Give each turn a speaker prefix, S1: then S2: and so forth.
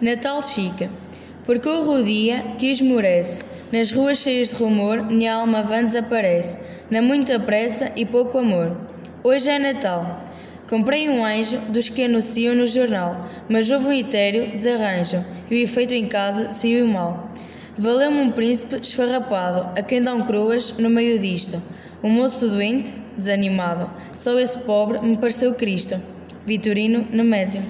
S1: Natal Chica. Percorro o dia que esmorece, nas ruas cheias de rumor, minha alma vã desaparece, na muita pressa e pouco amor. Hoje é Natal. Comprei um anjo dos que anunciam no jornal, mas houve um etéreo desarranjo e o efeito em casa saiu mal. Valeu-me um príncipe esfarrapado, a quem dão cruas no meio disto. Um moço doente, desanimado, só esse pobre me pareceu Cristo. Vitorino Nemésio